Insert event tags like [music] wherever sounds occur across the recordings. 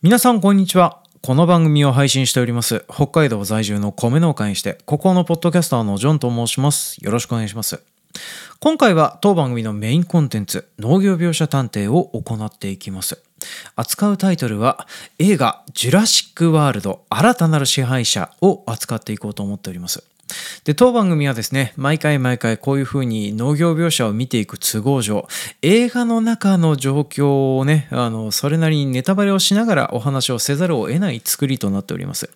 皆さんこんにちは。この番組を配信しております、北海道在住の米農家にして、ここのポッドキャスターのジョンと申します。よろしくお願いします。今回は当番組のメインコンテンツ、農業描写探偵を行っていきます。扱うタイトルは、映画ジュラシック・ワールド新たなる支配者を扱っていこうと思っております。で当番組はですね毎回毎回こういうふうに農業描写を見ていく都合上映画の中の状況をねあのそれなりにネタバレをしながらお話をせざるを得ない作りとなっております。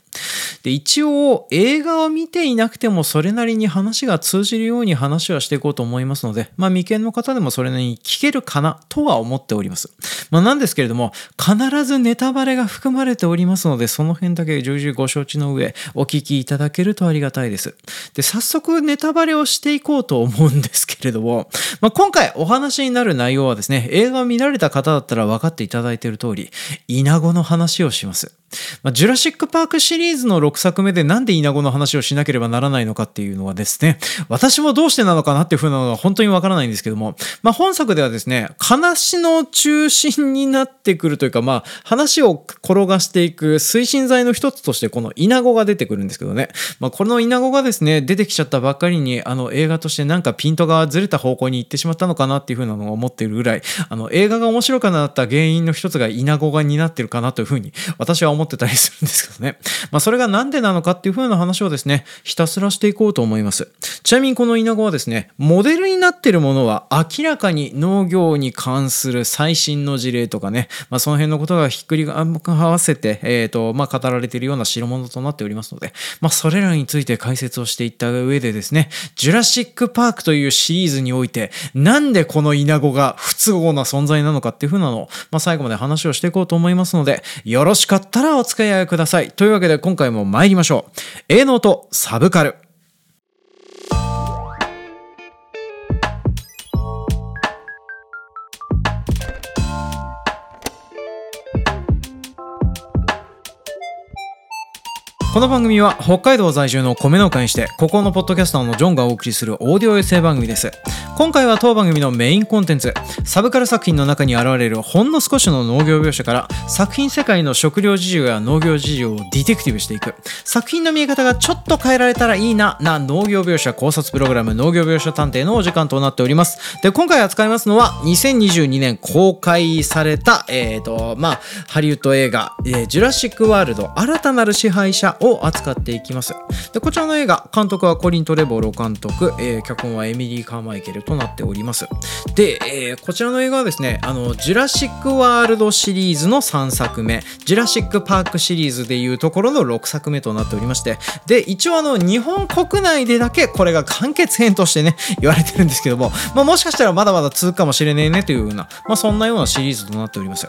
で一応映画を見ていなくてもそれなりに話が通じるように話はしていこうと思いますのでまあ未見の方でもそれなりに聞けるかなとは思っております。まあなんですけれども必ずネタバレが含まれておりますのでその辺だけ重々ご承知の上お聞きいただけるとありがたいです。で早速ネタバレをしていこうと思うんですけれども、まあ、今回お話になる内容はですね映画を見られた方だったら分かっていただいている通りイナゴの話をします。まあ、ジュラシック・パークシリーズの6作目でなんでイナゴの話をしなければならないのかっていうのはですね、私もどうしてなのかなっていうふうなのが本当にわからないんですけども、まあ、本作ではですね、話の中心になってくるというか、まあ、話を転がしていく推進剤の一つとしてこのイナゴが出てくるんですけどね、まあ、このイナゴがですね、出てきちゃったばっかりに、あの映画としてなんかピントがずれた方向に行ってしまったのかなっていうふうなのを思っているぐらい、あの映画が面白くなった原因の一つがイナゴが担ってるかなというふうに私は思ってたりするんですけどね。まあ、それがなんでなのかっていう風な話をですね、ひたすらしていこうと思います。ちなみにこのイナゴはですね、モデルになってるものは明らかに農業に関する最新の事例とかね、まあ、その辺のことがひっくり合わせて、えーとまあ、語られているような代物となっておりますので、まあ、それらについて解説をしていった上でですね、ジュラシック・パークというシリーズにおいて、なんでこのイナゴが不都合な存在なのかっていう風なのを、まあ、最後まで話をしていこうと思いますので、よろしかったらお付き合いください。というわけで今回も参りましょう。営農とサブカル。この番組は北海道在住の米農家にして、ここのポッドキャスターのジョンがお送りするオーディオエッセイ番組です。今回は当番組のメインコンテンツ、サブカル作品の中に現れるほんの少しの農業描写から、作品世界の食料事情や農業事情をディテクティブしていく、作品の見え方がちょっと変えられたらいいな、な農業描写考察プログラム農業描写探偵のお時間となっております。で、今回扱いますのは、2022年公開された、えーと、まあ、ハリウッド映画、えージュラシック・ワールド新たなる支配者を扱っていきます。で、こちらの映画、監督はコリン・トレボロ監督、えー脚本はエミリー・カーマイケルとなっております。で、えーこちらの映画はですね、あの、ジュラシック・ワールドシリーズの3作目、ジュラシック・パークシリーズでいうところの6作目となっておりまして、で、一応あの、日本国内でだけこれが完結編としてね、言われてるんですけども、まあ、もしかしたらまだまだ続くかもしれねえねというような、まあ、そんなようなシリーズとなっております。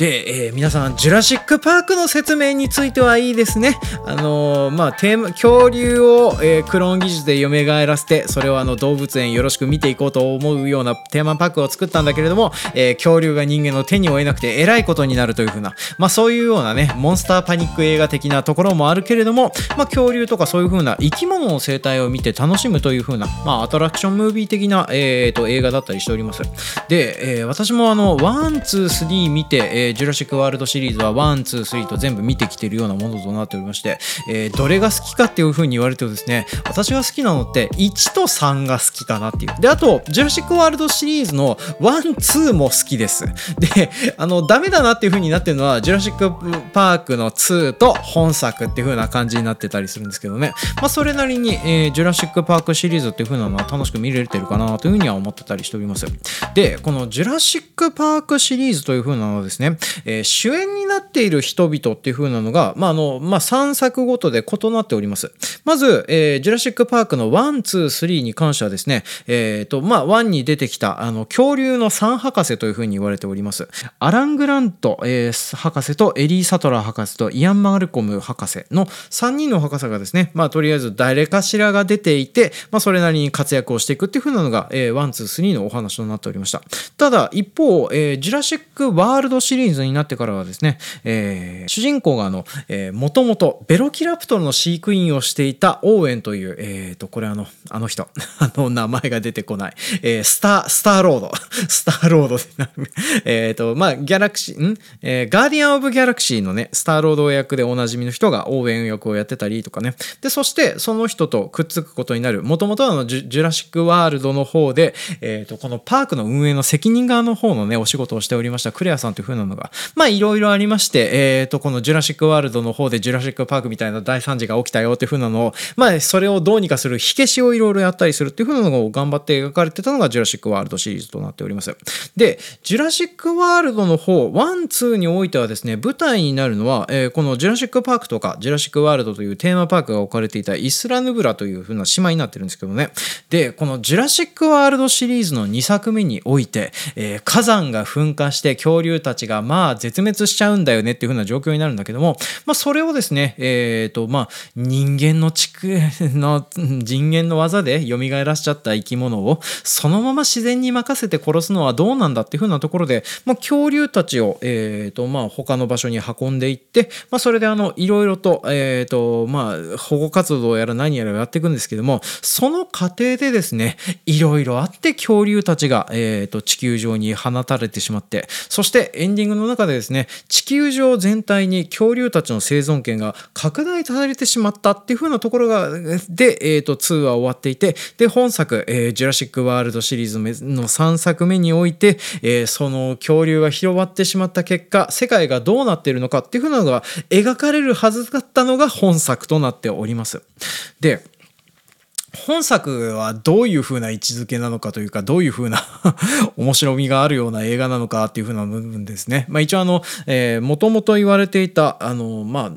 で、えー皆さん、ジュラシック・パークの説明についてはいいですね。あのーまあ、テーマ、恐竜を、えークローン技術で蘇らせて、それをあの動物園よろしく見ていこうと思うようなテーマパックを作ったんだけれども、えー恐竜が人間の手に負えなくて、えらいことになるというふうな、まあ、そういうようなね、モンスターパニック映画的なところもあるけれども、まあ、恐竜とかそういうふうな生き物の生態を見て楽しむというふうな、まあ、アトラクションムービー的な、えーと映画だったりしております。で、えー私もあの、ワン、ツー、スリー見て、えージュラシック・ワールドシリーズはワン、ツー、スリーと全部見てきてるようなものとなっておりまして、えーどれが好きかっていうふうに言われるとですね、私が好きなのって1と3が好きかなっていう。で、あと、ジュラシック・ワールドシリーズの1、2も好きです。で、あの、ダメだなっていうふうになってるのは、ジュラシック・パークの2と本作っていう風な感じになってたりするんですけどね。まあ、それなりに、えージュラシック・パークシリーズっていう風なのは楽しく見れてるかなというふうには思ってたりしております。で、このジュラシック・パークシリーズという風なのはですね、えー主演になっている人々っていう風なのが、まあ、あの、まあ、3作ごとで異なっております。まず、えージュラシック・パークの1、2、3に関してはですね、えっ、と、まあ、1に出てきた、あの、恐竜の3博士という風に言われております。アラン・グラント、えー博士とエリー・サトラー博士とイアン・マルコム博士の3人の博士がですね、まあ、とりあえず誰かしらが出ていて、まあ、それなりに活躍をしていくっていう風なのが、えー、1、2、3のお話となっておりました。ただ、一方、えージュラシック・ワールドシリーズリーズになってからはですね、えー、主人公があの、えー、もともとベロキラプトルの飼育員をしていたオーエンという、えーと、これあの、あの人、[laughs] あの名前が出てこない、えー、スター、スターロード、[laughs] スターロードでえっと、まあ、ギャラクシー、ん？えー、ガーディアン・オブ・ギャラクシーのね、スターロード役でおなじみの人がオーエン役をやってたりとかね。で、そしてその人とくっつくことになる、もともとあのジュラシック・ワールドの方で、えっ、ー、と、このパークの運営の責任側の方のね、お仕事をしておりましたクレアさんという風なのが、まあ、いろいろありまして、えっ、ー、と、このジュラシック・ワールドの方でジュラシック・パークみたいな大惨事が起きたよっていう風なのを、まあ、それをどうにかする火消しをいろいろやったりするっていう風なのを頑張って描かれてたのがジュラシック・ワールドシリーズとなっております。で、ジュラシック・ワールドの方、1、2においてはですね、舞台になるのは、えー、このジュラシック・パークとか、ジュラシック・ワールドというテーマパークが置かれていたイスラヌブラという風な島になってるんですけどね。で、このジュラシック・ワールドシリーズの2作目において、えー、火山が噴火して恐竜たちがまあ絶滅しちゃうんだよねっていう風な状況になるんだけども、まあそれをですね、えっ、ー、と、まあ人間の地区の人間の技で蘇らしちゃった生き物をそのまま自然に任せて殺すのはどうなんだっていう風なところで、まあ恐竜たちを、えっ、ー、と、まあ他の場所に運んでいって、まあそれであの、いろいろと、えっ、ー、と、まあ保護活動やら何やらやっていくんですけども、その過程でですね、いろいろあって恐竜たちが、えっ、と、地球上に放たれてしまって、そしてエンディングの中でですね、地球上全体に恐竜たちの生存権が拡大されてしまったっていう風なところが、で、え、ー、と、2は終わっていて、で、本作、えー、ジュラシック・ワールドシリーズの3作目において、えー、その恐竜が広がってしまった結果、世界がどうなっているのかっていう風なのが描かれるはずだったのが本作となっております。で、本作はどういう風な位置づけなのかというか、どういう風な [laughs] 面白みがあるような映画なのかっていう風な部分ですね。まあ一応あの、えー、もともと言われていた、あの、まあ、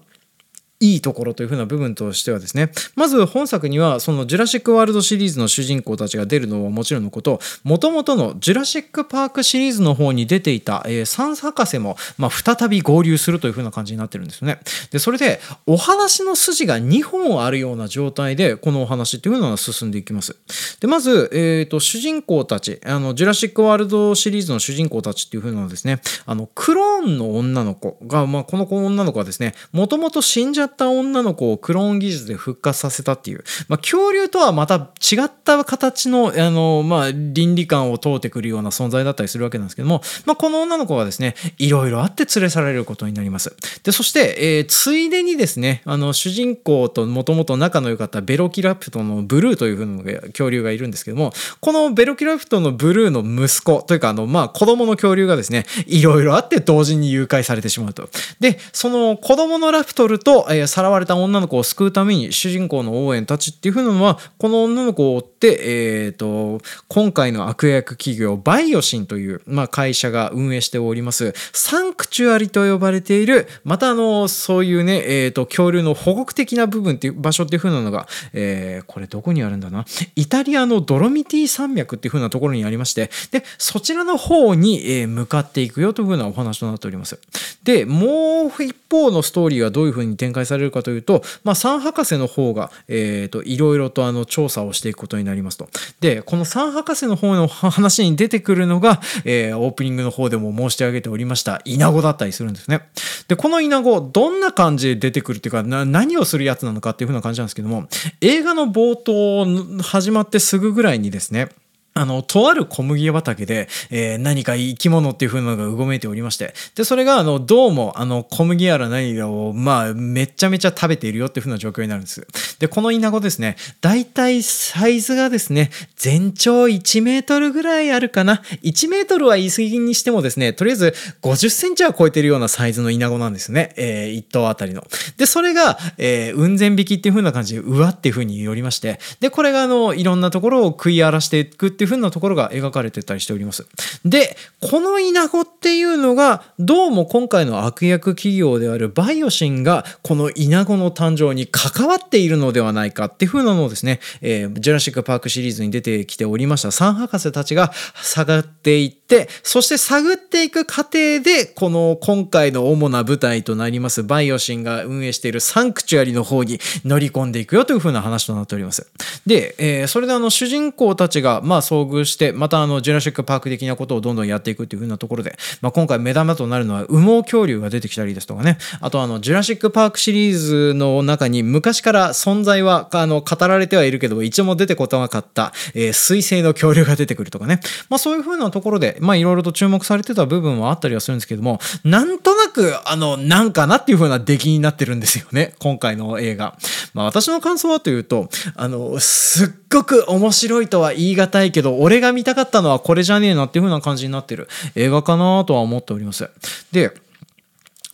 いいところというふうな部分としてはですねまず本作にはそのジュラシック・ワールドシリーズの主人公たちが出るのはもちろんのこともともとのジュラシック・パークシリーズの方に出ていた、えー、サン博士も、まあ、再び合流するというふうな感じになってるんですよね。でそれでお話の筋が2本あるような状態でこのお話っていうのは進んでいきます。でまず、えーと、主人公たちあのジュラシック・ワールドシリーズの主人公たちっていうふうなのはですねあのクローンの女の子が、まあ、この子女の子はですねもともと死んじゃった女の子をクローン技術で復活させたっていう、まあ、恐竜とはまた違った形の、あの、まあ、倫理観を問うてくるような存在だったりするわけなんですけども、まあ、この女の子がですね、いろいろあって連れ去られることになります。で、そして、えー、ついでにですね、あの、主人公ともともと仲の良かったベロキラプトのブルーというふうな恐竜がいるんですけども、このベロキラプトのブルーの息子というか、あの、まあ、子供の恐竜がですね、いろいろあって同時に誘拐されてしまうと。で、その子供のラプトルと、えー、さらわれた女の子を救うために主人公の応援たちっていう風なのはこの女の子を追って、えーと、今回の悪役企業バイオシンという、まあ、会社が運営しておりますサンクチュアリと呼ばれているまたあのそういうね、えーと、恐竜の保護的な部分っていう場所っていう風なのが、えー、これどこにあるんだな。イタリアのドロミティ山脈っていう風なところにありましてでそちらの方に、えー、向かっていくよという風なお話となっております。でもう一方のストーリーはどういう風に展開されるかというと、まあ、サン博士の方が、えーと、いろいろとあの調査をしていくことになりますと。で、このサン博士の方の話に出てくるのが、えー、オープニングの方でも申し上げておりました、イナゴだったりするんですね。で、このイナゴ、どんな感じで出てくるっていうか、何をするやつなのかっていう風な感じなんですけども、映画の冒頭始まってすぐぐらいにですね、あの、とある小麦畑で、えー、何か生き物っていう風なのがうごめいておりまして、で、それが、あの、どうも、あの、小麦やら何やらを、まあ、めちゃめちゃ食べているよっていう風な状況になるんです。で、このイナゴですね、だいたいサイズがですね、全長1メートルぐらいあるかな。1メートルは言い過ぎにしてもですね、とりあえず50センチは超えてるようなサイズのイナゴなんですね。えー、1頭あたりの。で、それが、えー、雲仙引きっていう風な感じで、うわっていう風によりまして、で、これが、あの、いろんなところを食い荒らしていくってっていう風なところが描かれてたりしております。で、このイナゴっていうのが、どうも今回の悪役企業であるバイオシンが、このイナゴの誕生に関わっているのではないかっていう風なのをですね、えー、ジュラシック・パークシリーズに出てきておりました3博士たちが探っていって、そして探っていく過程で、この今回の主な舞台となりますバイオシンが運営しているサンクチュアリの方に乗り込んでいくよという風な話となっております。で、えー、それであの主人公たちがまあ遭遇して、またあのジュラシック・パーク的なことをどんどんやっていくっていう風なところで、まあ、今回目玉となるのは羽毛恐竜が出てきたりですとかね、あとあのジュラシック・パークシリーズの中に昔から存在はあの語られてはいるけど、一応も出てこなかった、えー、水星の恐竜が出てくるとかね、まあそういう風なところで、まいろいろと注目されてた部分はあったりはするんですけども、なんとなく、あの、なんかなっていう風な出来になってるんですよね、今回の映画。まあ私の感想はというと、あの、すっごく面白いとは言い難いけど、俺が見たかったのはこれじゃねえなっていう風な感じになってる映画かなとは思っております。で、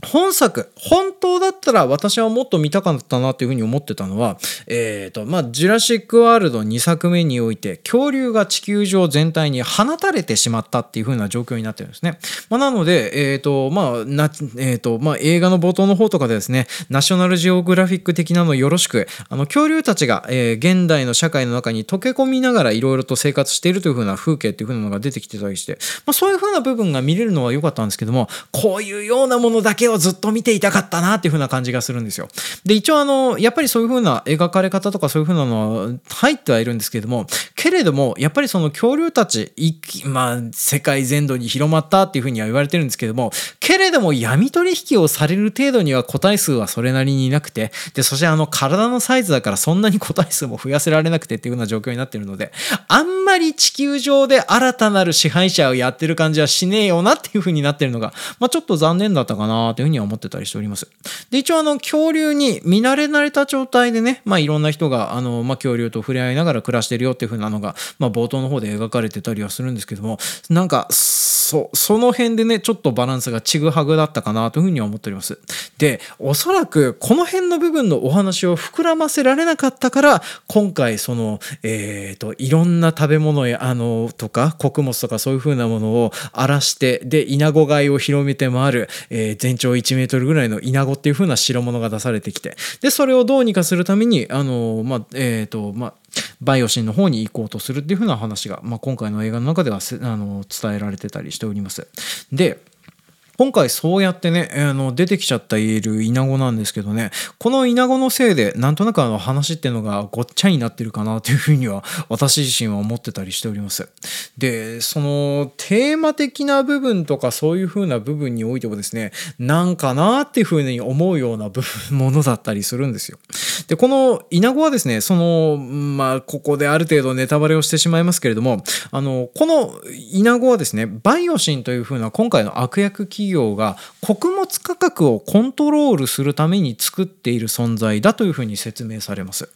本作、本当だったら私はもっと見たかったなというふうに思ってたのは、えっ、ー、と、まあ、ジュラシック・ワールド2作目において、恐竜が地球上全体に放たれてしまったっていうふうな状況になってるんですね。まあ、なので、えっ、ー、と、まあ、な、えっ、ー、と、まあ、映画の冒頭の方とかでですね、ナショナルジオグラフィック的なのよろしく、あの、恐竜たちが、えー、現代の社会の中に溶け込みながらいろいろと生活しているというふうな風景っていうふうなのが出てきてたりして、まあ、そういうふうな部分が見れるのは良かったんですけども、こういうようなものだけをずっと見ていたかったなっていう風な感じがするんですよ。で、一応あの、やっぱりそういう風な描かれ方とかそういう風なのは入ってはいるんですけれども、けれども、やっぱりその恐竜たち、まあ、世界全土に広まったっていう風には言われてるんですけども、けれども闇取引をされる程度には個体数はそれなりにいなくて、で、そしてあの体のサイズだからそんなに個体数も増やせられなくてっていう風な状況になってるので、あんまり地球上で新たなる支配者をやってる感じはしねえよなっていう風になってるのが、まあちょっと残念だったかなという風には思ってたりしております。で、一応あの、恐竜に見慣れ慣れた状態でね、まあいろんな人が、あの、まあ恐竜と触れ合いながら暮らしてるよっていう風なのが、まあ冒頭の方で描かれてたりはするんですけど。も、なんか、そ、その辺でね、ちょっとバランスがちぐはぐだったかなというふうには思っております。で、おそらくこの辺の部分のお話を膨らませられなかったから、今回その、えっ、ー、と、いろんな食べ物や、あの、とか、穀物とかそういうふうなものを荒らして、で、イナゴ貝を広めて回る、えー、全長1メートルぐらいのイナゴっていう風な代物が出されてきてでそれをどうにかするためにあのまあえっ、ー、とまあバイオシンの方に行こうとするっていう風な話が、まあ、今回の映画の中ではあの伝えられてたりしております。で今回そうやってね、あの出てきちゃったいるイナゴなんですけどね、このイナゴのせいでなんとなくあの話っていうのがごっちゃになってるかなというふうには私自身は思ってたりしております。で、そのテーマ的な部分とかそういうふうな部分においてもですね、なんかなっていうふうに思うような部分、ものだったりするんですよ。で、このイナゴはですね、その、まあ、ここである程度ネタバレをしてしまいますけれども、あの、このイナゴはですね、バイオシンというふうな今回の悪役企業業が穀物価格をコントロールするために作っている存在だというふうに説明されます。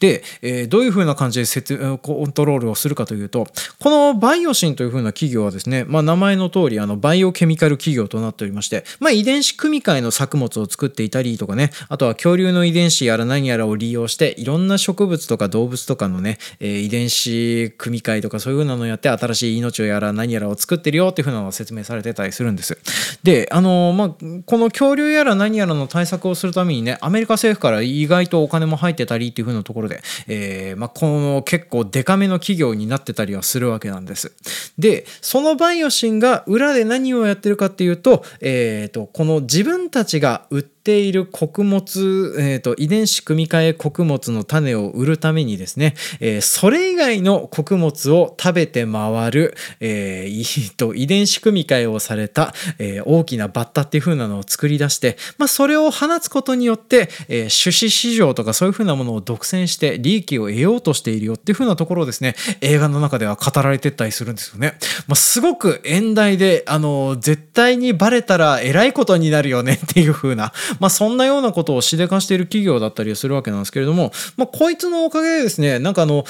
で、えー、どういうふうな感じでコントロールをするかというとこのバイオシンというふうな企業はですね、まあ、名前の通りあのバイオケミカル企業となっておりまして、まあ、遺伝子組み換えの作物を作っていたりとかねあとは恐竜の遺伝子やら何やらを利用していろんな植物とか動物とかのね、えー、遺伝子組み換えとかそういうふうなのをやって新しい命をやら何やらを作ってるよっていうふうなのが説明されてたりするんです。であのまあ、この恐竜やら何やらの対策をするためにねアメリカ政府から意外とお金も入ってたりっていう風なところで、えー、まあ、この結構デカめの企業になってたりはするわけなんです。でそのバイオシンが裏で何をやってるかっていうと,、えーと、この自分たちが売ってている穀物、えーと、遺伝子組み換え穀物の種を売るためにですね、えー、それ以外の穀物を食べて回る、えー、と遺伝子組み換えをされた、えー、大きなバッタっていう風なのを作り出して、まあ、それを放つことによって、え種子市場とかそういう風なものを独占して利益を得ようとしているよっていう風なところをですね映画の中では語られてったりするんですよね。まあ、すごく遠大であの絶対にバレたらえらいことになるよねっていう風なまあ、そんなようなことをしでかしている企業だったりするわけなんですけれども、まあ、こいつのおかげでですね、なんかあの、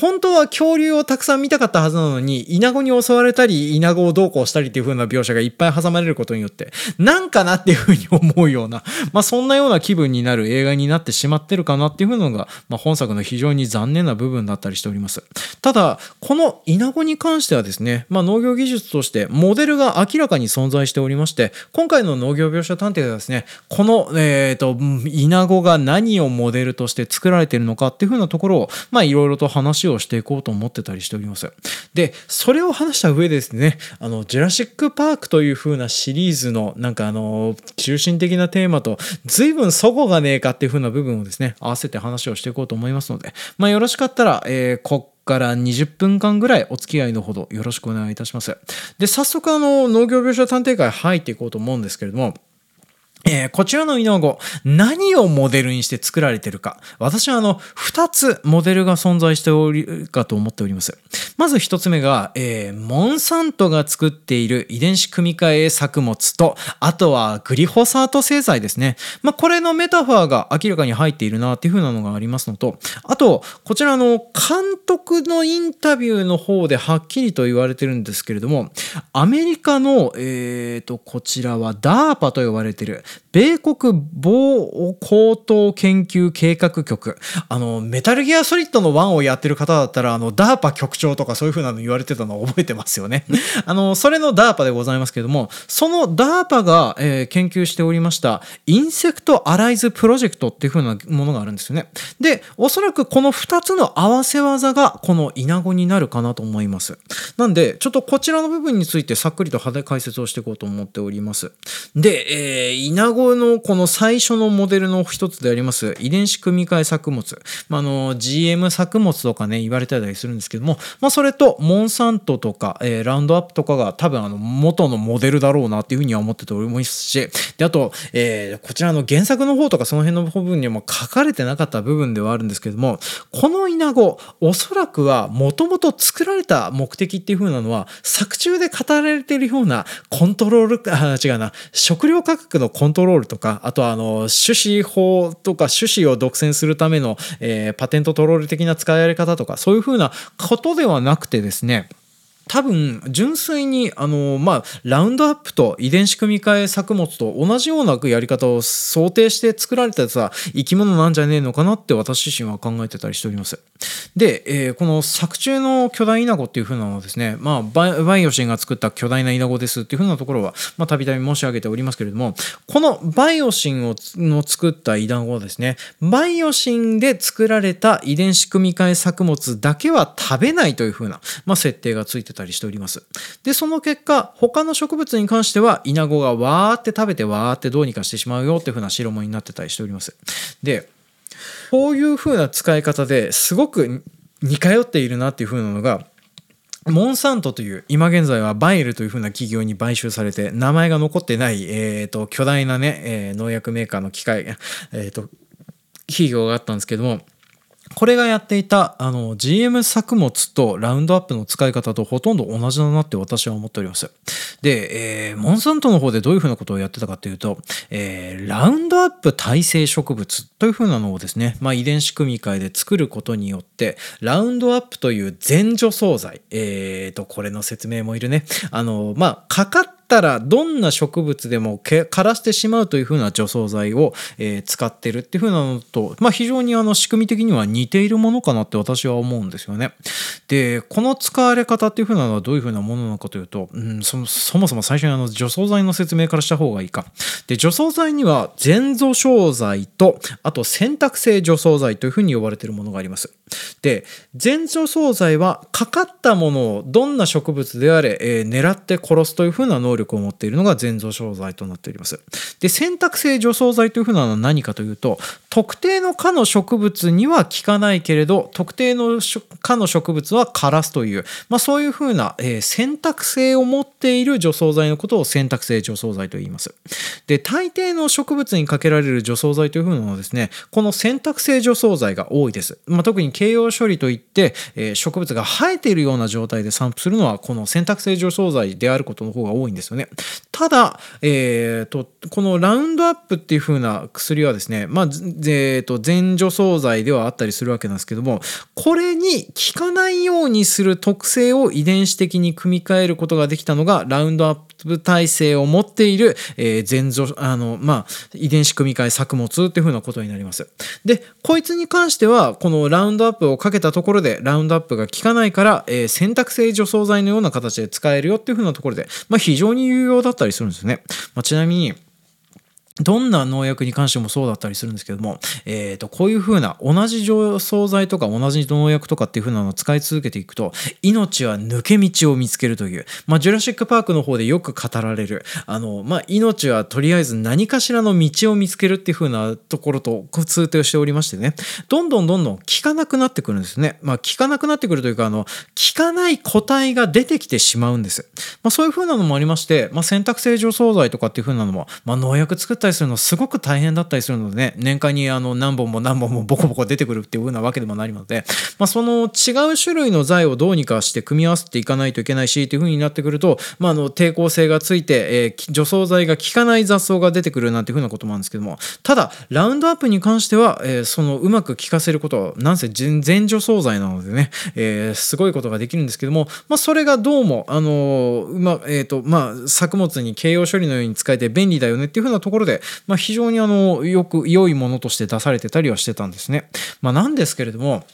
本当は恐竜をたくさん見たかったはずなのに、イナゴに襲われたり、イナゴをどうこうしたりっていう風な描写がいっぱい挟まれることによって、なんかなっていう風に思うような、まあ、そんなような気分になる映画になってしまってるかなっていう風なのが、まあ、本作の非常に残念な部分だったりしております。ただ、このイナゴに関してはですね、まあ、農業技術としてモデルが明らかに存在しておりまして、今回の農業描写探偵ではですね、このの、えーと、イナゴが何をモデルとして作られているのかっていうふうなところをまあいろいろと話をしていこうと思ってたりしております。でそれを話した上でですねあのジュラシック・パークというふうなシリーズのなんかあの中心的なテーマと随分そごがねえかっていうふうな部分をですね合わせて話をしていこうと思いますのでまあよろしかったら、えー、こから20分間ぐらいお付き合いのほどよろしくお願いいたします。で、早速あの農業描写探偵会入っていこうと思うんですけれども、えー、こちらのイナゴ、何をモデルにして作られてるか。私はあの、二つモデルが存在しており、かと思っております。まず一つ目が、えー、モンサントが作っている遺伝子組み換え作物と、あとはグリホサート製剤ですね。まあ、これのメタファーが明らかに入っているなっていう風なのがありますのと、あと、こちらの監督のインタビューの方ではっきりと言われてるんですけれども、アメリカの、えーと、こちらは DARPA と呼ばれてる、米国防高等研究計画局。あの、メタルギアソリッドの1をやってる方だったら、あの、DARPA 局長とかそういう風なの言われてたのを覚えてますよね。[laughs] あの、それの DARPA でございますけれども、その DARPA が、えー、研究しておりました、インセクトアライズプロジェクトっていう風なものがあるんですよね。で、おそらくこの2つの合わせ技が、このイナゴになるかなと思います。なんで、ちょっとこちらの部分についてさっくりと解説をしていこうと思っております。で、えー、イナゴのこの最初のモデルの一つであります遺伝子組み換え作物、まあ、の GM 作物とかね言われたりするんですけども、まあ、それとモンサントとか、えー、ラウンドアップとかが多分あの元のモデルだろうなっていうふうには思ってておりますしであと、えー、こちらの原作の方とかその辺の部分にも書かれてなかった部分ではあるんですけどもこのイナゴおそらくはもともと作られた目的っていう風なのは作中で語られているようなコントロールあ違うな食料価格のコンントロールとかあとはあの種子法とか種子を独占するための、えー、パテントトロール的な使いやり方とかそういうふうなことではなくてですね多分純粋にあのまあラウンドアップと遺伝子組み換え作物と同じようなやり方を想定して作られたさ生き物なんじゃねえのかなって私自身は考えてたりしております。で、えー、この作中の巨大イナゴっていう風なのはですねまあバイオシンが作った巨大なイナゴですっていう風なところはまたびたび申し上げておりますけれどもこのバイオシンをの作ったイナゴはですねバイオシンで作られた遺伝子組み換え作物だけは食べないという風なまあ設定がついてたりしております。で、その結果、他の植物に関しては、イナゴがわーって食べてわーってどうにかしてしまうよっていう風な代物になってたりしております。で、こういう風な使い方ですごく似通っているなっていう風なのが、モンサントという今現在はバイルというふうな企業に買収されて名前が残ってない、えーと、巨大なね、えー、農薬メーカーの機械、えーと企業があったんですけどもこれがやっていたあの GM 作物とラウンドアップの使い方とほとんど同じだなって私は思っております。で、えー、モンサントの方でどういうふうなことをやってたかっていうと、えー、ラウンドアップ耐性植物というふうなのをですね、まあ、遺伝子組み換えで作ることによって、ラウンドアップという全除草剤、えーと、これの説明もいるね。あの、まあ、かかっったらどんな植物でも枯らしてしまうというふうな除草剤を、えー、使ってるっていうふうなのと、まあ、非常にあの仕組み的には似ているものかなって私は思うんですよね。でこの使われ方っていうふうなのはどういうふうなものなのかというと、うん、そそもそも最初にあの除草剤の説明からした方がいいか。で除草剤には全除草剤とあと選択性除草剤というふうに呼ばれているものがあります。で全除草剤はかかったものをどんな植物であれ、えー、狙って殺すというふうな能力力を持っているのが全除草剤となっております。で選択性除草剤というふうなのは何かというと特定の科の植物には効かないけれど特定の科の植物は枯らすという、まあ、そういうふうな、えー、選択性を持っている除草剤のことを選択性除草剤と言います。で大抵の植物にかけられる除草剤というふうなのはですねこの選択性除草剤が多いです。まあ、特に形容処理といって、えー、植物が生えているような状態で散布するのはこの選択性除草剤であることの方が多いんですよね。ただ、えーと、このラウンドアップっていう風な薬はですね、まあえーと、全除草剤ではあったりするわけなんですけどもこれに効かないようにする特性を遺伝子的に組み換えることができたのがラウンドアップ体制を持っている、えー、全除あの、まあ、遺伝子組み換え作物っていうふうなことになります。で、こいつに関しては、このラウンドアップをかけたところで、ラウンドアップが効かないから、えー、選択性除草剤のような形で使えるよっていうふうなところで、まあ、非常に有用だったりするんですね。まあ、ちなみに、どんな農薬に関してもそうだったりするんですけども、えー、とこういうふうな同じ除草剤とか同じ農薬とかっていうふうなのを使い続けていくと命は抜け道を見つけるという、まあ、ジュラシック・パークの方でよく語られるあの、まあ、命はとりあえず何かしらの道を見つけるっていうふうなところと通底しておりましてねどんどんどんどん効かなくなってくるんですね。まあ、効かなくなってくるというかあの効かない個体が出てきてしまうんです。まあ、そういうふうなのもありまして、まあ、選択性除草剤とかっていうふうなのも、まあ、農薬作ったったりするのすごく大変だったりするのでね年間にあの何本も何本もボコボコ出てくるっていう風なわけでもないので、まあ、その違う種類の材をどうにかして組み合わせていかないといけないしっていう風になってくると、まあ、あの抵抗性がついて、えー、除草剤が効かない雑草が出てくるなんていう風なこともあるんですけどもただラウンドアップに関しては、えー、そのうまく効かせることはなんせ全除草剤なのでね、えー、すごいことができるんですけども、まあ、それがどうもあのまえーとまあ、作物に形容処理のように使えて便利だよねっていう風なところでまあ、非常にあのよく良いものとして出されてたりはしてたんですね。まあ、なんですけれども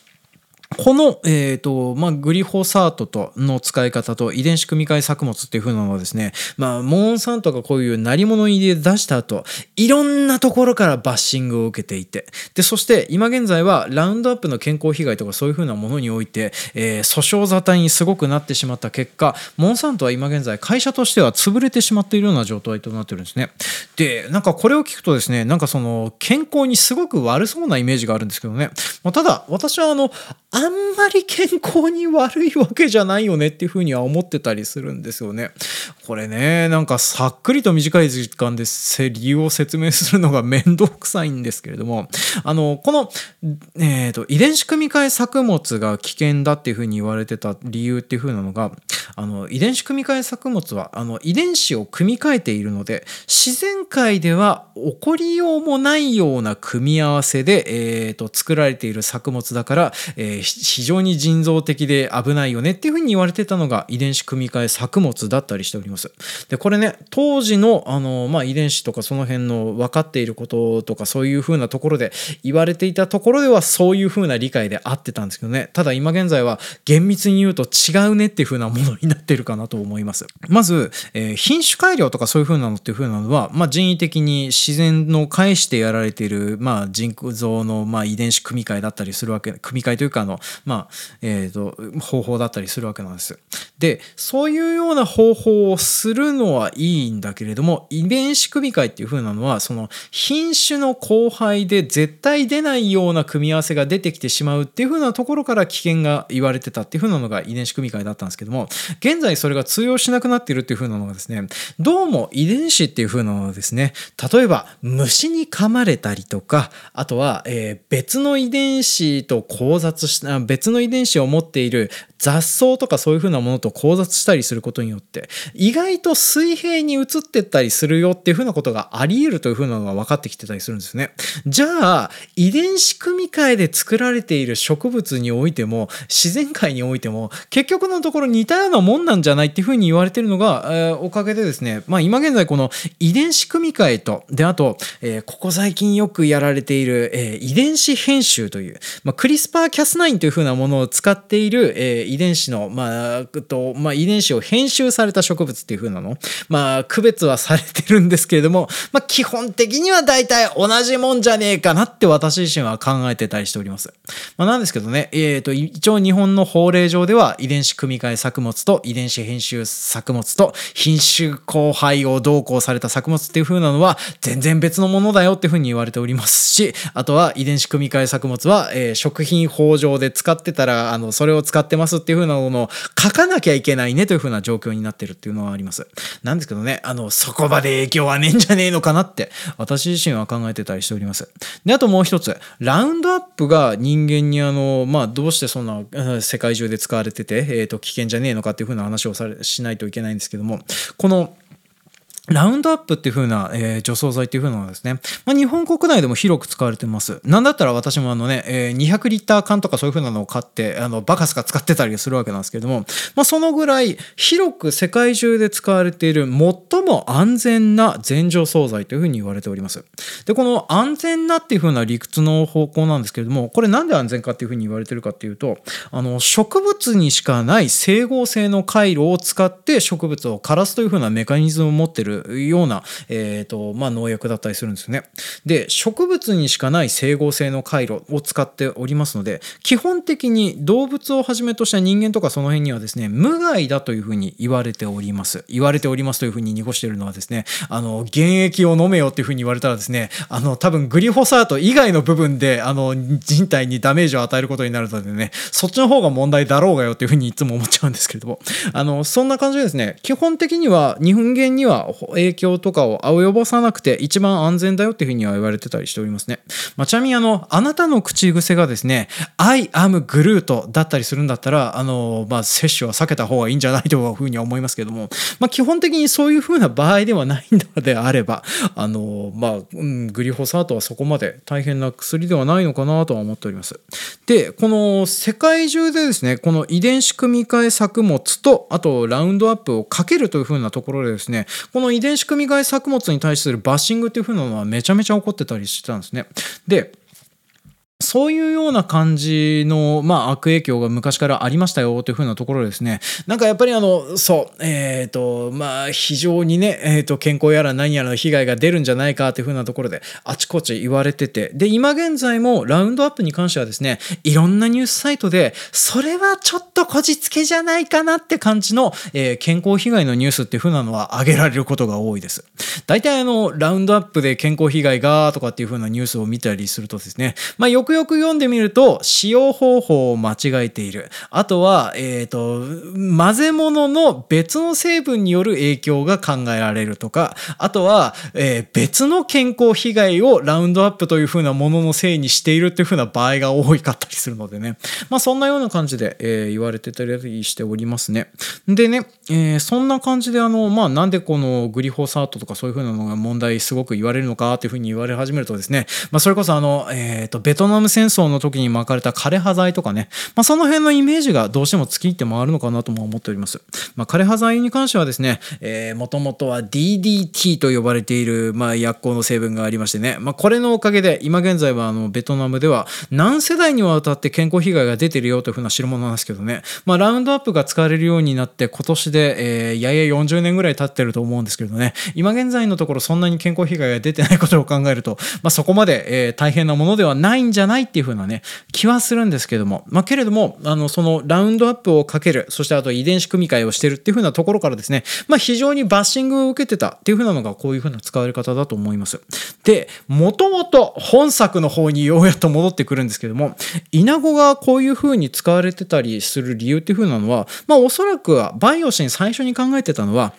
この、えーとまあ、グリホサートとの使い方と遺伝子組み換え作物っていう風なのはですね、まあ、モンサントがこういう鳴り物入りで出した後いろんなところからバッシングを受けていてでそして今現在はラウンドアップの健康被害とかそういう風なものにおいて、えー、訴訟沙汰にすごくなってしまった結果モンサントは今現在会社としては潰れてしまっているような状態となってるんですね。でなんかこれを聞くとですねなんかその健康にすごく悪そうなイメージがあるんですけどね、まあ、ただ私はあのあんまり健康に悪いわけじゃないよねっていうふうには思ってたりするんですよね。これね、なんかさっくりと短い時間で理由を説明するのがめんどくさいんですけれども、あの、この、えっ、ー、と、遺伝子組み換え作物が危険だっていうふうに言われてた理由っていうふうなのが、あの、遺伝子組み換え作物は、あの、遺伝子を組み換えているので、自然界では起こりようもないような組み合わせで、えっ、ー、と、作られている作物だから、えー、非常に人造的で危ないよねっていうふうに言われてたのが遺伝子組み換え作物だったりしております。で、これね、当時の、あの、まあ、遺伝子とかその辺の分かっていることとかそういうふうなところで言われていたところではそういうふうな理解であってたんですけどね、ただ今現在は厳密に言うと違うねっていうふうなものになってるかなと思います。まず、えー、品種改良とかそういうふうなのっていうふうなのは、まあ、人為的に自然の介してやられている、まあ、人造の、まあ、遺伝子組み換えだったりするわけ、組み換えというか、あの、まあ、えっ、ー、と、方法だったりするわけなんです。で、そういうような方法をするのはいいんだけれども、遺伝子組み換えっていう風なのは、その品種の交配で絶対出ないような組み合わせが出てきてしまうっていう風なところから危険が言われてたっていう風なのが遺伝子組み換えだったんですけども、現在それが通用しなくなっているっていう風なのがですね、どうも遺伝子っていう風なのはですね、例えば虫に噛まれたりとか、あとは、えー、別の遺伝子と交雑し、別の遺伝子を持っている雑草とかそういう風なものと交雑したりすることによって意外と水平に移ってったりするよっていう風なことがあり得るという風なのが分かってきてたりするんですね。じゃあ遺伝子組み換えで作られている植物においても自然界においても結局のところ似たようなもんなんじゃないっていう風に言われてるのが、えー、おかげでですねまあ今現在この遺伝子組み換えとであと、えー、ここ最近よくやられている、えー、遺伝子編集という、まあ、クリスパーキャス9という風なものを使っている、えー、遺伝子の、まあ、と、まあ、遺伝子を編集された植物っていう風なの、まあ、区別はされてるんですけれども、まあ、基本的には大体同じもんじゃねえかなって私自身は考えてたりしております。まあ、なんですけどね、えっ、ー、と、一応日本の法令上では遺伝子組み換え作物と遺伝子編集作物と品種交配を同行された作物っていう風なのは全然別のものだよっていう風に言われておりますし、あとは遺伝子組み換え作物は、えー、食品法上でで使ってたら、あの、それを使ってますっていう風なものを書かなきゃいけないねという風な状況になってるっていうのはあります。なんですけどね、あの、そこまで影響はねえんじゃねえのかなって私自身は考えてたりしております。で、あともう一つ、ラウンドアップが人間にあの、まあ、どうしてそんな [laughs] 世界中で使われてて、えっ、ー、と、危険じゃねえのかっていう風な話をされしないといけないんですけども、この、ラウンドアップっていう風な、えー、除草剤っていう風なのはですね、まあ、日本国内でも広く使われてます。なんだったら私もあのね、えー、200リッター缶とかそういう風なのを買って、あの、バカスカ使ってたりするわけなんですけれども、まあ、そのぐらい広く世界中で使われている最も安全な全除草剤という風に言われております。で、この安全なっていう風な理屈の方向なんですけれども、これなんで安全かっていう風に言われてるかっていうと、あの、植物にしかない整合性の回路を使って植物を枯らすという風なメカニズムを持ってるるような、えーとまあ、農薬だったりするんですよね。で植物にしかない整合性の回路を使っておりますので基本的に動物をはじめとした人間とかその辺にはですね無害だというふうに言われております言われておりますというふうに濁しているのはですねあの原液を飲めよっていうふうに言われたらですねあの多分グリホサート以外の部分であの人体にダメージを与えることになるのでねそっちの方が問題だろうがよっていうふうにいつも思っちゃうんですけれどもあのそんな感じでですね基本的には人間には影響とかを及ぼさなくて一番安全だよっていうふうには言われてたりしておりますね、まあ、ちなみにあのあなたの口癖がですね I am Groot だったりするんだったらあの、まあ、摂取は避けた方がいいんじゃないというふうには思いますけども、まあ、基本的にそういうふうな場合ではないのであればあの、まあうん、グリホサートはそこまで大変な薬ではないのかなとは思っております。でこの世界中でですねこの遺伝子組み換え作物とあとラウンドアップをかけるというふうなところでですねこの遺伝子組み換え作物に対するバッシングっていう風なのはめちゃめちゃ起こってたりしてたんですね。でそういうような感じの、まあ、悪影響が昔からありましたよというふうなところですね。なんかやっぱりあの、そう、えっ、ー、と、まあ、非常にね、えっ、ー、と、健康やら何やらの被害が出るんじゃないかというふうなところで、あちこち言われてて、で、今現在もラウンドアップに関してはですね、いろんなニュースサイトで、それはちょっとこじつけじゃないかなって感じの、えー、健康被害のニュースっていうふうなのは挙げられることが多いです。大体あの、ラウンドアップで健康被害がとかっていうふうなニュースを見たりするとですね、まあ、よくよく読んでみると、使用方法を間違えている。あとは、えっ、ー、と、混ぜ物の別の成分による影響が考えられるとか、あとは、えー、別の健康被害をラウンドアップというふうなもののせいにしているっていうふうな場合が多いかったりするのでね。まあそんなような感じで、えー、言われてたりしておりますね。でね、えー、そんな感じであの、まあなんでこのグリホサートとかそういうふうなのが問題すごく言われるのかっていうふうに言われ始めるとですね、まあそれこそあの、えっ、と、ベトナムナム戦争の時に巻かれた枯葉剤とかね、まあその辺のイメージがどうしても突き入って回るのかなとも思っております。まあ枯葉剤に関してはですね、えー、もともとは DDT と呼ばれている、まあ薬効の成分がありましてね、まあこれのおかげで今現在はあのベトナムでは何世代にわたって健康被害が出てるよというふうな代物なんですけどね、まあラウンドアップが使われるようになって今年で、えー、やや40年ぐらい経ってると思うんですけどね、今現在のところそんなに健康被害が出てないことを考えると、まあ、そこまで、えー、大変なものではないんじゃゃないっていう風なね、気はするんですけども、まあ、けれども、あの、そのラウンドアップをかける、そしてあと遺伝子組み換えをしてるっていう風なところからですね、まあ、非常にバッシングを受けてたっていう風なのがこういう風な使われ方だと思います。で、もともと本作の方にようやっと戻ってくるんですけども、イナゴがこういう風に使われてたりする理由っていう風なのは、まあ、おそらくはバイオシン最初に考えてたのは、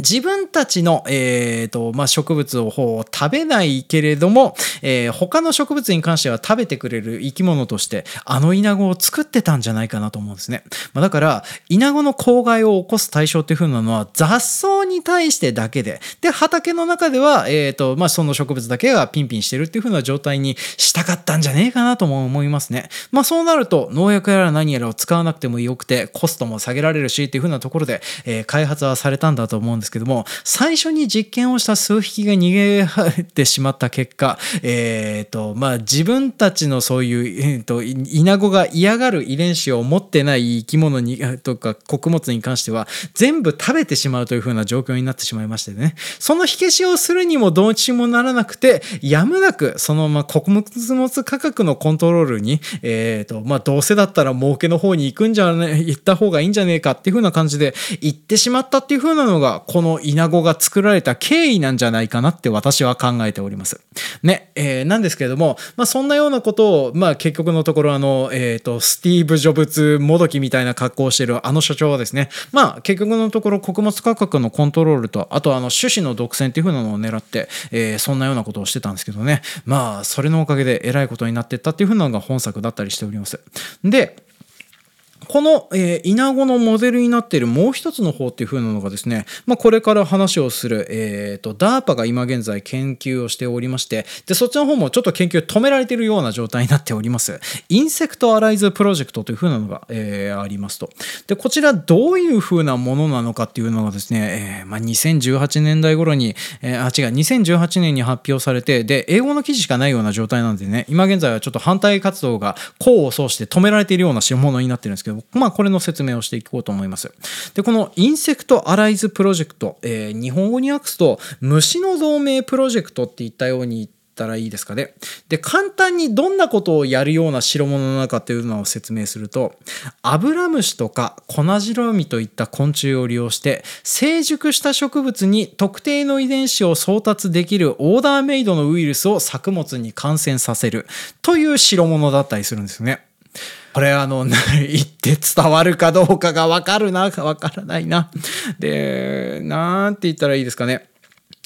自分たちの、えーとまあ、植物を食べないけれども、えー、他の植物に関しては食べてくれる生き物としてあのイナゴを作ってたんじゃないかなと思うんですね。まあ、だからイナゴの公害を起こす対象っていう風なのは雑草に対してだけでで畑の中では、えーとまあ、その植物だけがピンピンしてるっていう風な状態にしたかったんじゃねえかなとも思いますね。まあそうなると農薬やら何やらを使わなくてもよくてコストも下げられるしっていう風なところで、えー、開発はされたんだと思うんですですけども、最初に実験をした数匹が逃げてしまった結果、えっ、ー、と、まあ、自分たちのそういう、えーと、イナゴが嫌がる遺伝子を持ってない生き物にとか穀物に関しては全部食べてしまうというふうな状況になってしまいましてね。その火消しをするにもどうしもならなくてやむなくそのまま穀物価格のコントロールに、えーとまあ、どうせだったら儲けの方に行くんじゃね行った方がいいんじゃねえかっていうふうな感じで行ってしまったっていうふうなのがこのこのイナゴが作られた経緯なんじゃないかなって私は考えております。ね、えー、なんですけれども、まあ、そんなようなことを、まあ、結局のところあの、えっ、ー、と、スティーブ・ジョブズもどきみたいな格好をしてるあの所長はですね、まあ、結局のところ穀物価格のコントロールと、あとあの、種子の独占っていう風なのを狙って、えー、そんなようなことをしてたんですけどね、まあ、それのおかげでえらいことになってったっていう風なのが本作だったりしております。で、この、えー、イナゴのモデルになっているもう一つの方っていう風なのがですね、まあ、これから話をする、えーと、DARPA が今現在研究をしておりましてでそっちの方もちょっと研究止められているような状態になっております。インセクトアライズプロジェクトという風なのが、えー、ありますと。でこちらどういう風なものなのかっていうのがですね、えーまあ、2018年代頃に、えー、あ違う2018年に発表されてで英語の記事しかないような状態なんでね今現在はちょっと反対活動が功を奏して止められているような代物になってるんですけども、まあ、これの説明をしていこうと思います。で、このインセクトアライズプロジェクト、えー、日本語に訳すと、虫の同盟プロジェクトって言ったように言ったらいいですかね。で、簡単にどんなことをやるような代物なのかっていうのを説明すると、アブラムシとかコナジラミといった昆虫を利用して、成熟した植物に特定の遺伝子を送達できるオーダーメイドのウイルスを作物に感染させるという代物だったりするんですよね。これあの、[laughs] 言って伝わるかどうかがわかるな、わからないな。で、なんて言ったらいいですかね。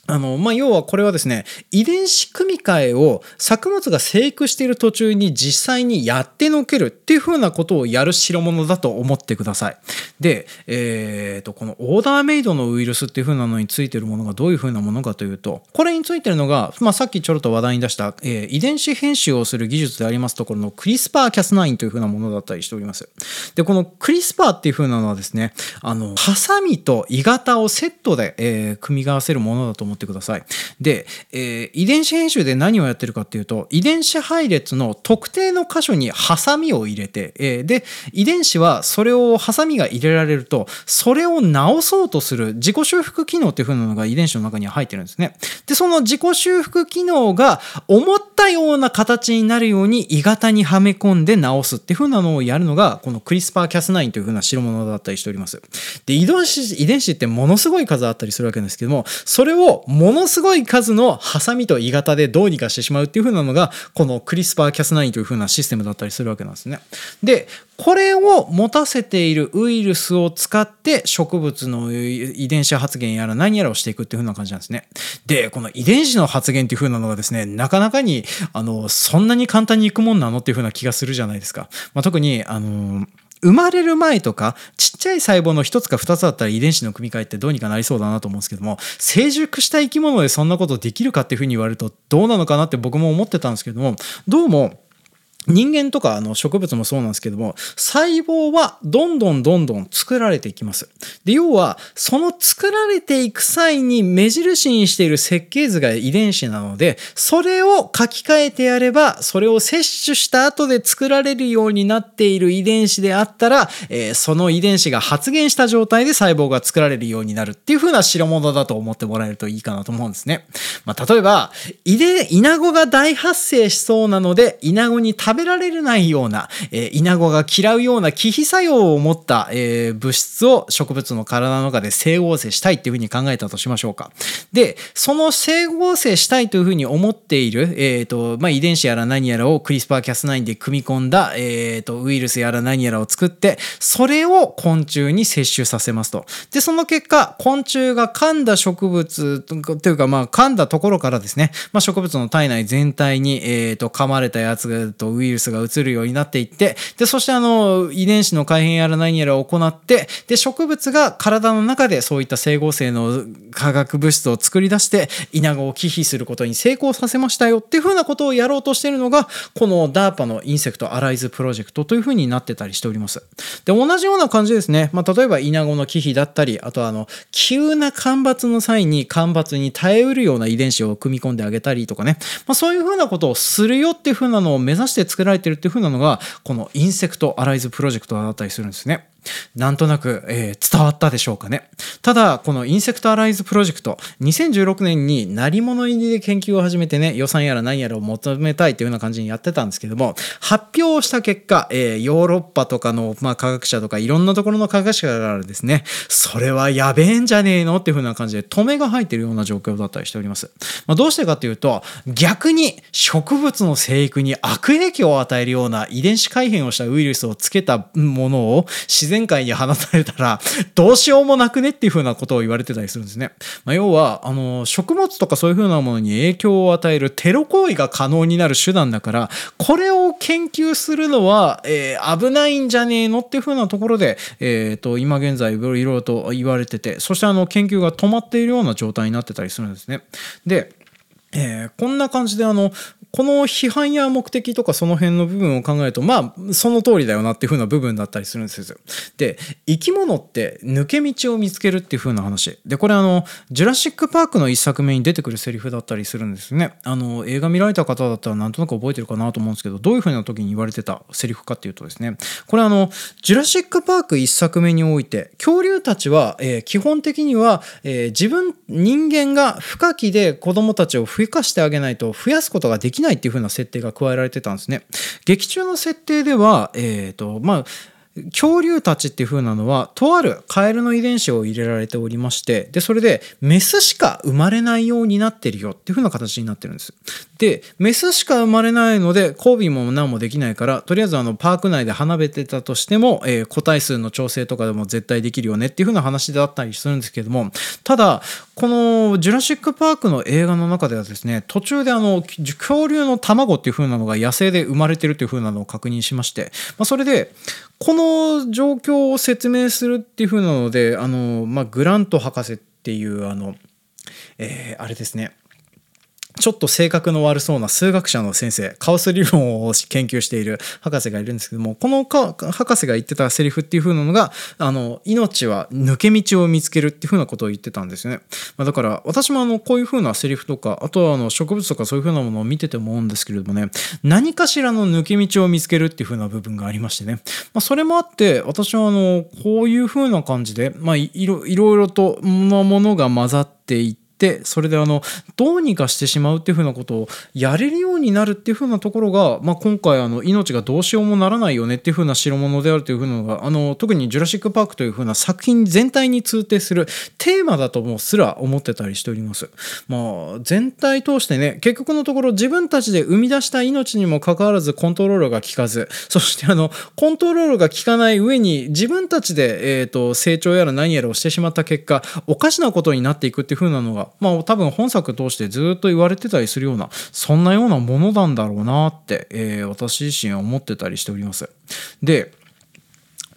あの、まあ、要はこれはですね、遺伝子組み換えを作物が生育している途中に実際にやってのけるっていうふうなことをやる代物だと思ってください。で、えっ、ー、と、このオーダーメイドのウイルスっていうふうなのについてるものがどういうふうなものかというと、これについてるのが、まあ、さっきちょろっと話題に出した、えー、遺伝子編集をする技術でありますところのクリスパーキャス9というふうなものだったりしております。で、このクリスパーっていうふうなのはですね、あの、ハサミと鋳型をセットで、えー、組み合わせるものだと思思ってください。で、えー、遺伝子編集で何をやってるかっていうと、遺伝子配列の特定の箇所にハサミを入れて、えー、で、遺伝子はそれをハサミが入れられると、それを直そうとする自己修復機能っていう風なのが遺伝子の中には入ってるんですね。で、その自己修復機能が思っような形になるように鋳型にはめ込んで直すっていう風なのをやるのが、このクリスパーキャスナインという風な代物だったりしております。で、遺伝子、遺伝子ってものすごい数あったりするわけですけども、それをものすごい数のハサミと鋳型でどうにかしてしまうっていう風なのが、このクリスパーキャスナインという風なシステムだったりするわけなんですね。で、これを持たせているウイルスを使って植物の遺伝子発現やら何やらをしていくっていう風な感じなんですね。で、この遺伝子の発現っていう風なのがですね、なかなかに、あの、そんなに簡単にいくもんなのっていう風な気がするじゃないですか。まあ、特に、あの、生まれる前とか、ちっちゃい細胞の一つか二つだったら遺伝子の組み換えってどうにかなりそうだなと思うんですけども、成熟した生き物でそんなことできるかっていうふうに言われるとどうなのかなって僕も思ってたんですけども、どうも、人間とかあの植物もそうなんですけども、細胞はどんどんどんどん作られていきます。で、要は、その作られていく際に目印にしている設計図が遺伝子なので、それを書き換えてやれば、それを摂取した後で作られるようになっている遺伝子であったら、えー、その遺伝子が発現した状態で細胞が作られるようになるっていう風な代物だと思ってもらえるといいかなと思うんですね。まあ、例えば、イデ、イナゴが大発生しそうなので、イナゴに食食べられないような、えー、イナゴが嫌うような忌避作用を持った、えー、物質を植物の体の中で整合性したいっていうふうに考えたとしましょうか。で、その整合性したいというふうに思っている、えーとまあ、遺伝子やら何やらをクリスパーキャス9で組み込んだ、えーと、ウイルスやら何やらを作って、それを昆虫に摂取させますと。で、その結果、昆虫が噛んだ植物というか、まあ、噛んだところからですね、まあ、植物の体内全体に、えーと、噛まれたやつとウイルスイルスが移るようになっていって、で、そしてあの、遺伝子の改変やら何やらを行って、で、植物が体の中でそういった整合性の化学物質を作り出して、イナゴを忌避することに成功させましたよっていうふうなことをやろうとしているのが、この DARPA のインセクトアライズプロジェクトというふうになってたりしております。で、同じような感じですね。まあ、例えばイナゴの忌避だったり、あとあの、急な干ばつの際に干ばつに耐えうるような遺伝子を組み込んであげたりとかね。まあ、そういうふうなことをするよっていうふうなのを目指して作られてるっていう風なのがこのインセクトアライズプロジェクトだったりするんですね。なんとなく、えー、伝わったでしょうかね。ただ、このインセクトアライズプロジェクト、2016年に鳴り物入りで研究を始めてね、予算やら何やらを求めたいというような感じにやってたんですけども、発表をした結果、えー、ヨーロッパとかの、まあ、科学者とかいろんなところの科学者からですね、それはやべえんじゃねえのっていう風な感じで止めが入ってるような状況だったりしております。まあ、どうしてかというと、逆に植物の生育に悪影響を与えるような遺伝子改変をしたウイルスをつけたものを自然前回に放たれたら、どうしようもなくねっていうふうなことを言われてたりするんですね。まあ、要は、あの、食物とかそういうふうなものに影響を与えるテロ行為が可能になる手段だから、これを研究するのは、えー、危ないんじゃねえのっていうふうなところで、えっ、ー、と、今現在いろいろと言われてて、そしてあの、研究が止まっているような状態になってたりするんですね。で、えー、こんな感じであのこの批判や目的とかその辺の部分を考えるとまあその通りだよなっていう風な部分だったりするんですよ。で生き物って抜け道を見つけるっていう風な話でこれあの「ジュラシック・パーク」の一作目に出てくるセリフだったりするんですね。あの映画見られた方だったらなんとなく覚えてるかなと思うんですけどどういう風な時に言われてたセリフかっていうとですねこれあの「ジュラシック・パーク」一作目において恐竜たちは、えー、基本的には、えー、自分人間が不可避で子供たちを増かしてあげないと増やすことができないっていう風な設定が加えられてたんですね。劇中の設定では、えーとまあ、恐竜たちっていう風なのはとあるカエルの遺伝子を入れられておりましてでそれでメスしか生まれないようになってるよっていう風な形になってるんですでメスしか生まれないので交尾も何もできないからとりあえずあのパーク内で離れてたとしても、えー、個体数の調整とかでも絶対できるよねっていう風な話だったりするんですけどもただこの「ジュラシック・パーク」の映画の中ではですね途中であの恐竜の卵っていう風なのが野生で生まれてるっていう風なのを確認しまして、まあ、それでこの状況を説明するっていう風なのであの、まあ、グラント博士っていうあの、えー、あれですね。ちょっと性格の悪そうな数学者の先生、カオス理論を研究している博士がいるんですけども、この博士が言ってたセリフっていう風なのが、あの、命は抜け道を見つけるっていう風なことを言ってたんですよね。まあ、だから、私もあの、こういう風なセリフとか、あとはあの、植物とかそういう風なものを見てても思うんですけれどもね、何かしらの抜け道を見つけるっていう風な部分がありましてね。まあ、それもあって、私はあの、こういう風な感じで、まあ、いろいろとなものが混ざっていて、てそれであのどうにかしてしまうっていうふうなことをやれるようになるっていうふうなところが、まあ、今回あの命がどうしようもならないよねっていうふうな代物であるというふうなのがあの特に「ジュラシック・パーク」というふうな作品全体に通底するテーマだともすら思ってたりしております。まあ、全体通してね結局のところ自分たちで生み出した命にもかかわらずコントロールが効かずそしてあのコントロールが効かない上に自分たちで、えーと、成長やら何やらをしてしまった結果おかしなことになっていくっていう風なのがまあ多分本作通してずっと言われてたりするようなそんなようなものなんだろうなって、えー、私自身は思ってたりしております。で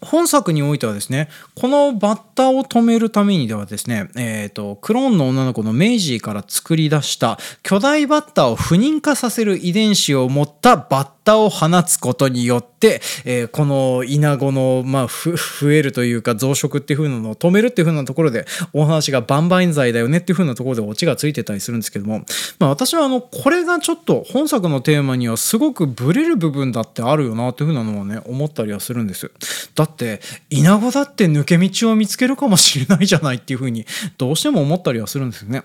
本作においてはですね、このバッタを止めるためにではですね、えっ、ー、と、クローンの女の子のメイジーから作り出した巨大バッタを不妊化させる遺伝子を持ったバッタを放つことによって、えー、このイナゴの、まあ、増えるというか増殖っていう風なのを止めるっていう風なところでお話がバンバン剤だよねっていう風なところでオチがついてたりするんですけども、まあ、私はあのこれがちょっと本作のテーマにはすごくブレる部分だってあるよなっていう風なのはね思ったりはするんです。だってイナゴだって抜け道を見つけるかもしれないじゃないっていう風にどうしても思ったりはするんですよね。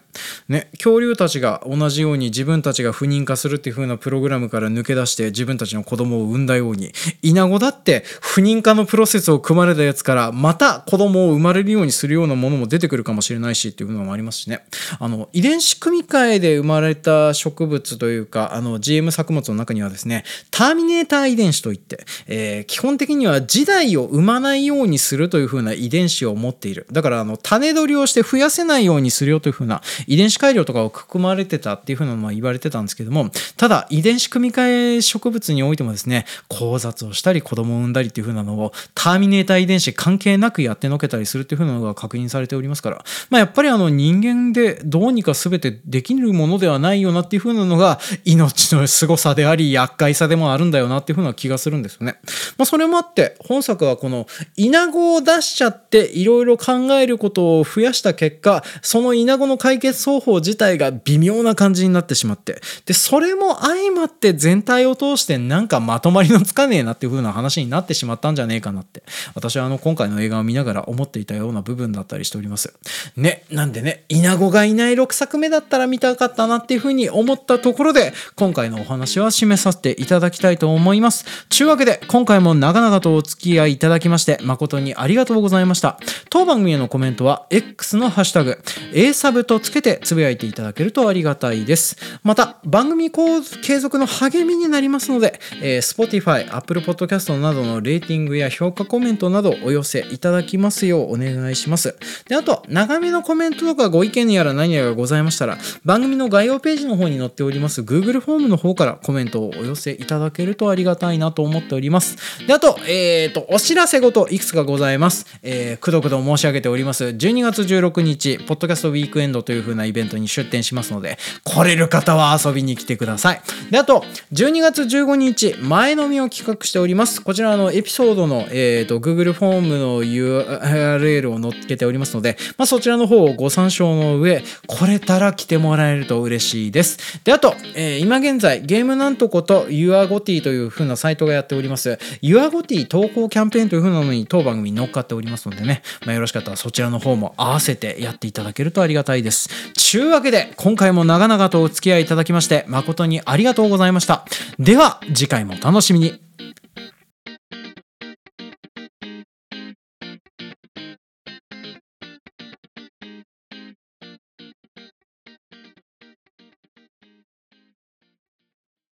ね恐竜たちが同じように自分たちが不妊化するっていう風なプログラムから抜け出して自分たちの子供を産んだようにイナゴだって不妊化のプロセスを組まれたやつからまた子供を生まれるようにするようなものも出てくるかもしれないしっていうのもありますしねあの遺伝子組み換えで生まれた植物というかあの GM 作物の中にはですねターミネーター遺伝子といって、えー、基本的には時代を生まないようにするというふうな遺伝子を持っているだからあの種取りをして増やせないようにするよというふうな遺伝子改良とかを含まれてたっていうふうなのは言われてたんですけどもただ遺伝子組み換え植物においてもですね交雑をしたり子供を産んだりっていう風なのをターミネーター遺伝子関係なくやってのけたりするっていう風なのが確認されておりますから、まあ、やっぱりあの人間でどうにか全てできるものではないよなっていう風なのが命の凄さであり厄介さでもあるんだよなっていう風な気がするんですよね。まあ、それもあって本作はこのイナゴを出しちゃっていろいろ考えることを増やした結果そのイナゴの解決方法自体が微妙な感じになってしまって。でそれも相まって全体を通してなんかまとまりのつかねえなっていう風な話になってしまったんじゃねえかなって。私はあの今回の映画を見ながら思っていたような部分だったりしております。ねなんでねイナゴがいない6作目だったら見たかったなっていう風に思ったところで今回のお話は締めさせていただきたいと思います。ちゅうわけで今回も長々とお付き合いいただだきまして誠にありがとうございました当番組へのコメントは X のハッシュタグ A サブとつけてつぶやいていただけるとありがたいですまた番組継続の励みになりますので、えー、Spotify、Apple Podcast などのレーティングや評価コメントなどお寄せいただきますようお願いします。で、あと、長めのコメントとかご意見やら何やらございましたら、番組の概要ページの方に載っております Google フォームの方からコメントをお寄せいただけるとありがたいなと思っております。で、あと、えっ、ー、と、お知ららせ事いくつかございます。えー、くどくど申し上げております。12月16日、ポッドキャストウィークエンドという風なイベントに出展しますので、来れる方は遊びに来てください。で、あと、12月15日、前飲みを企画しております。こちらのエピソードの、えーと、Google フォームの URL を載っけておりますので、まあ、そちらの方をご参照の上、来れたら来てもらえると嬉しいです。で、あと、えー、今現在、ゲームなんとこと YourGoty という風なサイトがやっております。YourGoty 投稿キャンペーンというふうなのに当番組に乗っかっておりますのでね、まあ、よろしかったらそちらの方も合わせてやっていただけるとありがたいです。ちゅうわけで、今回も長々とお付き合いいただきまして、誠にありがとうございました。では、次回もお楽しみに。